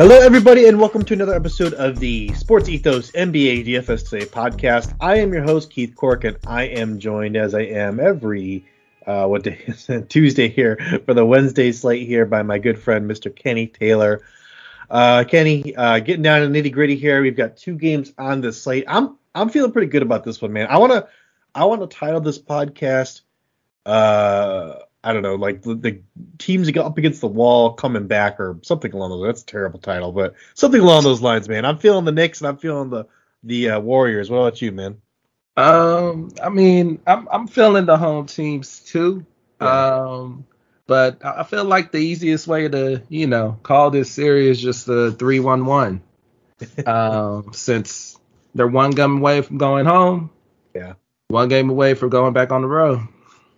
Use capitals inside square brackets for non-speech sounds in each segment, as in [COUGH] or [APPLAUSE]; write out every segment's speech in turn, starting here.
Hello, everybody, and welcome to another episode of the Sports Ethos NBA DFS Today podcast. I am your host, Keith Cork, and I am joined as I am every uh, what day? [LAUGHS] Tuesday here for the Wednesday slate here by my good friend, Mr. Kenny Taylor. Uh, Kenny, uh, getting down to nitty gritty here. We've got two games on the slate. I'm I'm feeling pretty good about this one, man. I wanna I want to title this podcast. Uh, I don't know, like the, the teams that go up against the wall coming back or something along those. That's a terrible title, but something along those lines, man. I'm feeling the Knicks and I'm feeling the the uh, Warriors. What about you, man? Um, I mean, I'm I'm feeling the home teams too. Yeah. Um, but I feel like the easiest way to you know call this series just the three one one. Um, [LAUGHS] since they're one game away from going home. Yeah. One game away from going back on the road.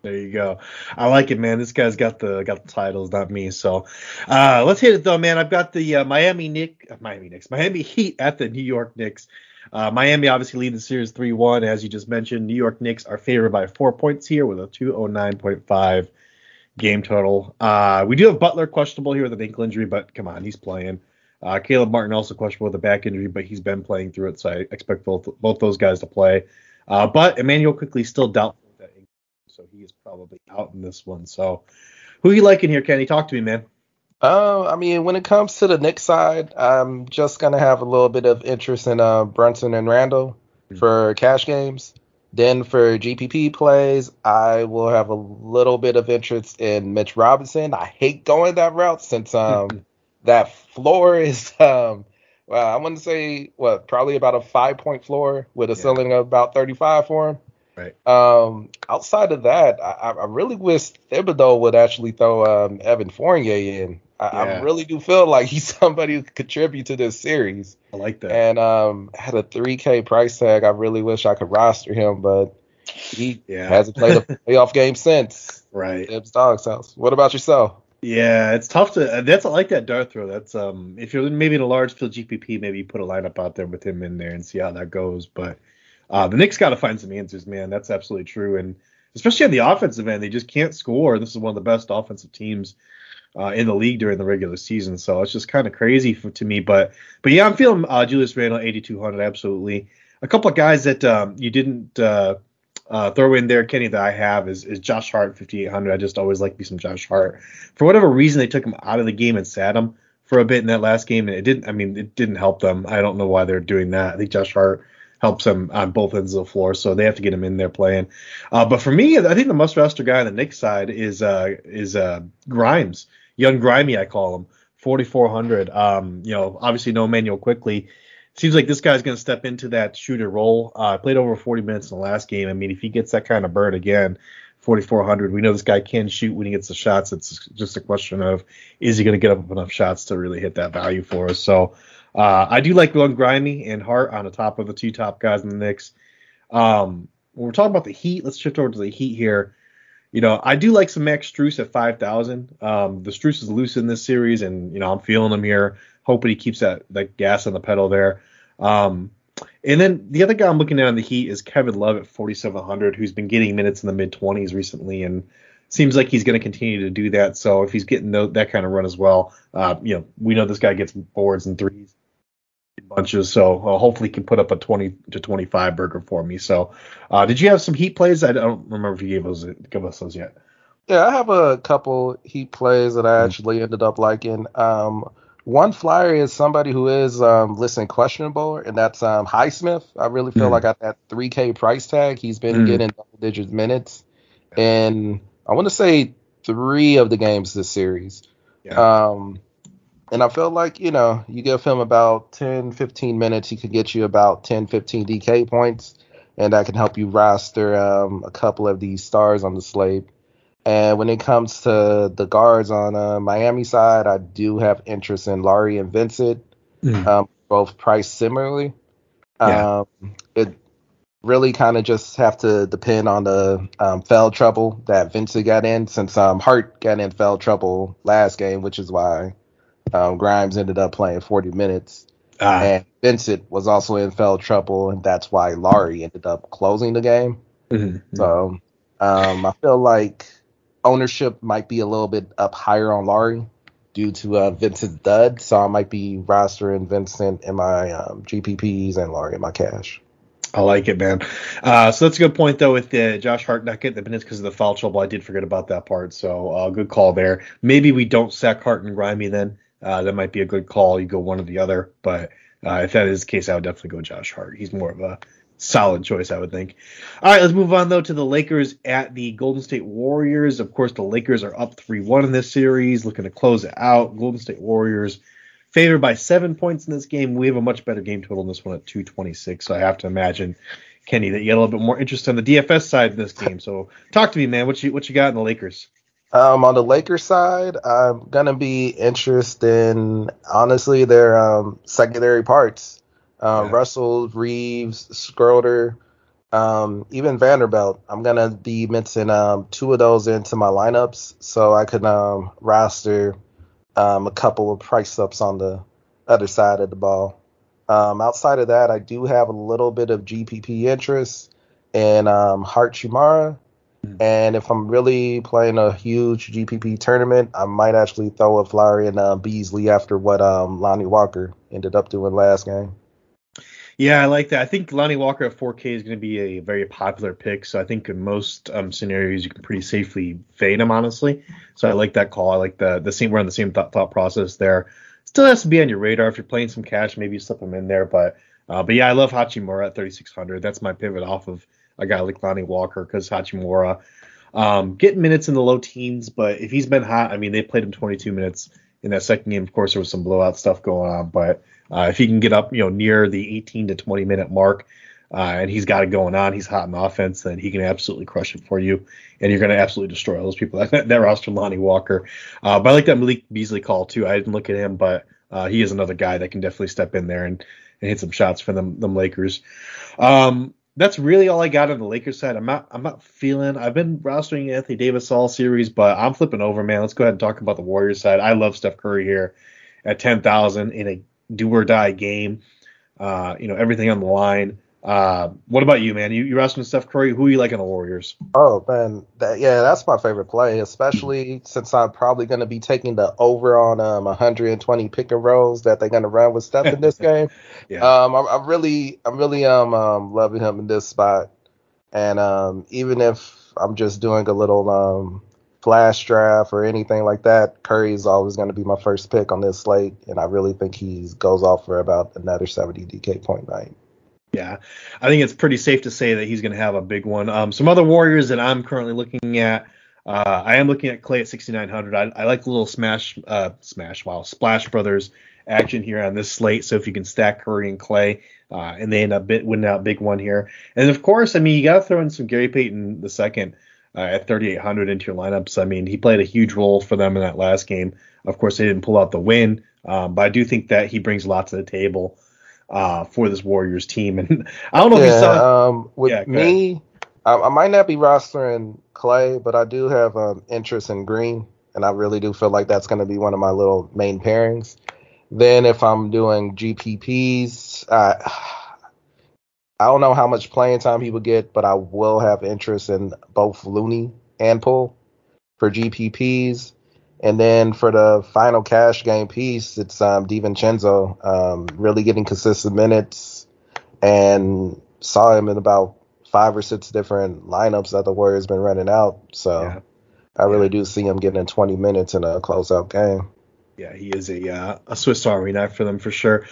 There you go. I like it, man. This guy's got the got the titles, not me. So uh, let's hit it though, man. I've got the uh, Miami Nick, uh, Miami Knicks, Miami Heat at the New York Knicks. Uh, Miami obviously lead the series 3-1, as you just mentioned. New York Knicks are favored by four points here with a 209.5 game total. Uh, we do have Butler questionable here with an ankle injury, but come on, he's playing. Uh, Caleb Martin also questionable with a back injury, but he's been playing through it, so I expect both both those guys to play. but Immanuel Quickley still doubtful so he is probably out in this one. So, who you liking here, Kenny? Talk to me, man. Uh, I mean, when it comes to the Knicks side, I'm just gonna have a little bit of interest in uh, Brunson and Randle mm-hmm. for cash games. Then for GPP plays, I will have a little bit of interest in Mitch Robinson. I hate going that route since um [LAUGHS] that floor is um well, I wouldn't say what probably about a five point floor with a yeah. ceiling of about 35 for him. Right. Um, outside of that, I, I really wish Thibodeau would actually throw um, Evan Fournier in. I, yeah. I, really do feel like he's [LAUGHS] somebody who could contribute to this series. I like that. And um, had a 3K price tag. I really wish I could roster him, but he yeah. hasn't played a [LAUGHS] playoff game since. Right. Dib's dog's house. What about yourself? Yeah, it's tough to. That's I like that dart throw. That's um, if you're maybe in a large field GPP, maybe you put a lineup out there with him in there and see how that goes. But uh, the Knicks got to find some answers, man. That's absolutely true. And especially on the offensive end, they just can't score. This is one of the best offensive teams uh, in the league during the regular season. So it's just kind of crazy for, to me. But but yeah, I'm feeling uh, Julius Randle 8200 absolutely. A couple of guys that um, you didn't uh, uh, throw in there, Kenny, that I have is, is Josh Hart 5800. I just always like me some Josh Hart. For whatever reason, they took him out of the game and sat him for a bit in that last game, and it didn't. I mean, it didn't help them. I don't know why they're doing that. I think Josh Hart helps him on both ends of the floor, so they have to get him in there playing. Uh, but for me, I think the must roster guy on the Knicks side is uh, is uh, Grimes, young Grimy, I call him, 4400. Um, you know, obviously no Immanuel Quickley. Seems like this guy's going to step into that shooter role. Uh, played over 40 minutes in the last game. I mean, if he gets that kind of burn again, 4400. We know this guy can shoot when he gets the shots. It's just a question of is he going to get up enough shots to really hit that value for us. So uh, I do like Grimy and Hart on the top of the two top guys in the Knicks. Um, when we're talking about the Heat, let's shift over to the Heat here. You know, I do like some Max Strus at 5,000. Um, the Strus is loose in this series, and, you know, I'm feeling him here. Hoping he keeps that, that gas on the pedal there. Um, and then the other guy I'm looking at on the Heat is Kevin Love at 4,700, who's been getting minutes in the mid 20s recently, and seems like he's going to continue to do that. So if he's getting that kind of run as well, uh, you know, we know this guy gets boards and threes bunches, so uh, hopefully he can put up a 20 to 25 burger for me. So, uh, did you have some heat plays? I don't remember if you gave us give us those yet. Yeah, I have a couple heat plays that I mm-hmm. actually ended up liking. Um, one flyer is somebody who is um, listed questionable, and that's um, Highsmith. I really feel mm like at that 3K price tag, he's been mm getting double digit minutes, and I want to say three of the games this series. Yeah. Um, and I feel like, you know, you give him about 10, 15 minutes, he could get you about 10, 15 DK points, and that can help you roster um, a couple of these stars on the slate. And when it comes to the guards on uh, Miami side, I do have interest in Lowry and Vincent, mm. um, both priced similarly. Yeah. Um, it really kind of just have to depend on the um, foul trouble that Vincent got in, since um, Hart got in foul trouble last game, which is why um, Grimes ended up playing 40 minutes. Ah. And Vincent was also in foul trouble, and that's why Lowry ended up closing the game. Mm-hmm. So um, I feel like ownership might be a little bit up higher on Lowry. due to uh, Vincent Dud, so I might be rostering Vincent in my um, GPPs and Lowry in my cash. I like it, man. Uh, so that's a good point, though, with the Josh Hart not getting the minutes because of the foul trouble. I did forget about that part, so uh, good call there. Maybe we don't sack Hart and Grimey then. Uh, that might be a good call. You go one or the other, but uh, if that is the case, I would definitely go Josh Hart. He's more of a solid choice, I would think. All right, let's move on though to the Lakers at the Golden State Warriors. Of course, the Lakers are up 3-1 in this series, looking to close it out. Golden State Warriors favored by seven points in this game. We have a much better game total in this one at 226. So I have to imagine, Kenny, that you had a little bit more interest on the DFS side of this game. So talk to me, man. What you what you got in the Lakers? Um, on the Lakers side, I'm gonna be interested in honestly their um, secondary parts. Uh, yeah. Russell, Reaves, Schroeder, um, even Vanderbilt. I'm gonna be mixing um, two of those into my lineups so I can um, roster um, a couple of price ups on the other side of the ball. Um, outside of that, I do have a little bit of GPP interest in um, Hachimura. Hmm. And if I'm really playing a huge GPP tournament, I might actually throw a Flyer in uh, Beasley after what um, Lonnie Walker ended up doing last game. Yeah, I like that. I think Lonnie Walker at 4K is going to be a very popular pick. So I think in most um, scenarios you can pretty safely fade him, honestly. So I like that call. I like the the same. We're on the same thought, thought process there. Still has to be on your radar if you're playing some cash. Maybe you slip him in there, but uh, but yeah, I love Hachimura at 3600. That's my pivot off of a guy like Lonnie Walker because Hachimura um, getting minutes in the low teens, but if he's been hot, I mean they played him 22 minutes in that second game. Of course, there was some blowout stuff going on, but uh, if he can get up, you know, near the 18 to 20 minute mark, uh, and he's got it going on, he's hot in offense, then he can absolutely crush it for you, and you're going to absolutely destroy all those people that, that roster Lonnie Walker. Uh, but I like that Malik Beasley call too. I didn't look at him, but uh, he is another guy that can definitely step in there and, and hit some shots for them, them Lakers. Um, that's really all I got on the Lakers side. I'm not I'm not feeling I've been rostering Anthony Davis all series, but I'm flipping over, man. Let's go ahead and talk about the Warriors side. I love Steph Curry here at ten thousand in a do or die game. Uh, you know, everything on the line. Uh, what about you, man? You you asking Steph Curry. Who are you like in the Warriors? Oh man, that, yeah, that's my favorite play, especially since I'm probably going to be taking the over on um 120 pick and rolls that they're going to run with Steph in this [LAUGHS] game. yeah. Um, I'm, I'm, really, I'm really um, um loving him in this spot, and um even if I'm just doing a little um flash draft or anything like that, Curry is always going to be my first pick on this slate, and I really think he goes off for about another 70 DK point night. Yeah, I think it's pretty safe to say that he's going to have a big one. Um, some other Warriors that I'm currently looking at. Uh, I am looking at Klay at 6,900. I, I like the little smash, uh, smash, wow, Splash Brothers action here on this slate. So if you can stack Curry and Klay, uh, and they end up bit, winning out big one here. And of course, I mean, you got to throw in some Gary Payton the second uh, at 3,800 into your lineups. I mean, he played a huge role for them in that last game. Of course, they didn't pull out the win, um, but I do think that he brings a lot to the table uh, for this Warriors team. [LAUGHS] And I don't know yeah, if you saw. Um, with yeah, me, I, I, might not be rostering Klay, but I do have um, interest in Green, and I really do feel like that's going to be one of my little main pairings. Then if I'm doing GPPs, uh, I don't know how much playing time he would get, but I will have interest in both Looney and Poole for GPPs. And then for the final cash game piece, it's um, DiVincenzo um, really getting consistent minutes and saw him in about five or six different lineups that the Warriors been running out. So yeah. I really yeah. do see him getting 20 minutes in a closeout game. Yeah, he is a uh, a Swiss Army knife for them for sure.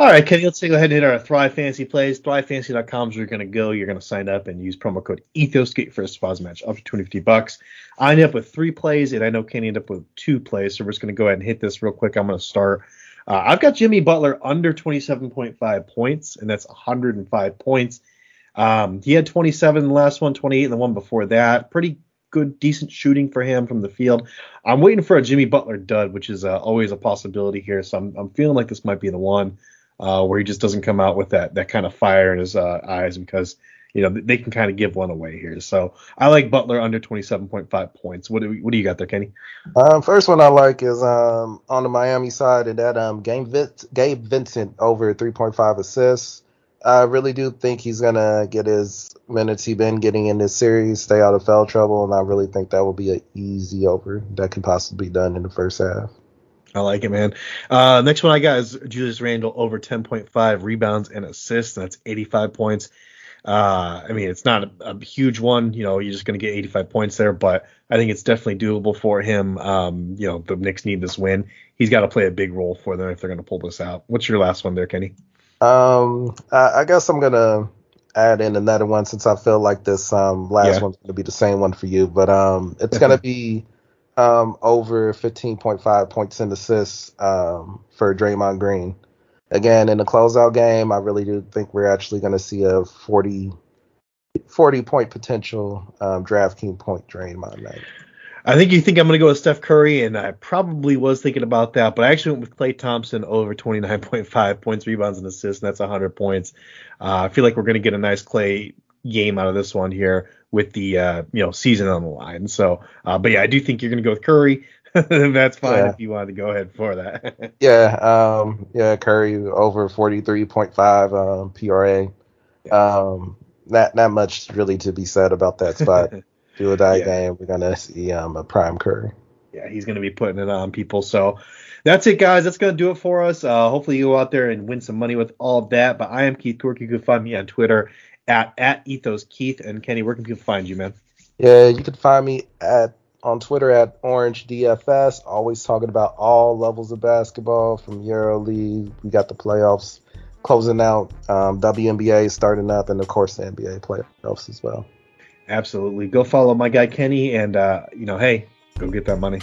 All right, Kenny, let's go ahead and hit our Thrive Fantasy plays. ThriveFantasy.com is where you're going to go. You're going to sign up and use promo code ETHOS, get your first match up to 250 bucks. I ended up with three plays, and I know Kenny ended up with two plays, so we're just going to go ahead and hit this real quick. I'm going to start. Uh, I've got Jimmy Butler under 27.5 points, and that's 105 points. Um, he had 27 in the last one, 28 in the one before that. Pretty good, decent shooting for him from the field. I'm waiting for a Jimmy Butler dud, which is uh, always a possibility here. So I'm, I'm feeling like this might be the one uh, where he just doesn't come out with that that kind of fire in his uh, eyes because you know they can kind of give one away here. So I like Butler under 27.5 points. What do what do you got there, Kenny? Um, first one I like is um, on the Miami side and that um, Gabe, Gabe Vincent over 3.5 assists. I really do think he's gonna get his minutes he been getting in this series, stay out of foul trouble, and I really think that will be an easy over that can possibly be done in the first half. I like it, man. Uh, next one I got is Julius Randle over 10.5 rebounds and assists, and that's 85 points. Uh, I mean, it's not a, a, huge one. You know, you're just going to get 85 points there, but I think it's definitely doable for him. Um, you know, the Knicks need this win. He's got to play a big role for them if they're going to pull this out. What's your last one there, Kenny? Um, I, I guess I'm gonna add in another one since I feel like this um last yeah. one's gonna be the same one for you, but um, it's gonna [LAUGHS] be um over 15.5 points and assists um for Draymond Green again in the closeout game, I really do think we're actually going to see a 40, 40 point potential um, DraftKings point Draymond night. I think you think I'm going to go with Steph Curry, and I probably was thinking about that, but I actually went with Klay Thompson over 29.5 [LAUGHS] points, rebounds, and assists, and that's 100 points. Uh, I feel like we're going to get a nice Klay game out of this one here with the uh, you know season on the line. So, uh, but yeah, I do think you're going to go with Curry. [LAUGHS] That's fine yeah. if you wanted to go ahead for that. [LAUGHS] yeah, um, yeah, Curry over 43.5 um, PRA. Um, not not much really to be said about that spot. [LAUGHS] Do a die yeah. game. We're gonna see um, a prime Curry. Yeah, he's gonna be putting it on people. So that's it, guys. That's gonna do it for us. Uh, hopefully you go out there and win some money with all of that. But I am Keith Cork. You can find me on Twitter at at Ethos Keith and Kenny. Where can people find you, man? Yeah, you can find me at on Twitter at Orange DFS, always talking about all levels of basketball from Euro League. We got the playoffs closing out, um, WNBA starting up, and of course the NBA playoffs as well. Absolutely. Go follow my guy Kenny, and uh, you know, hey, go get that money.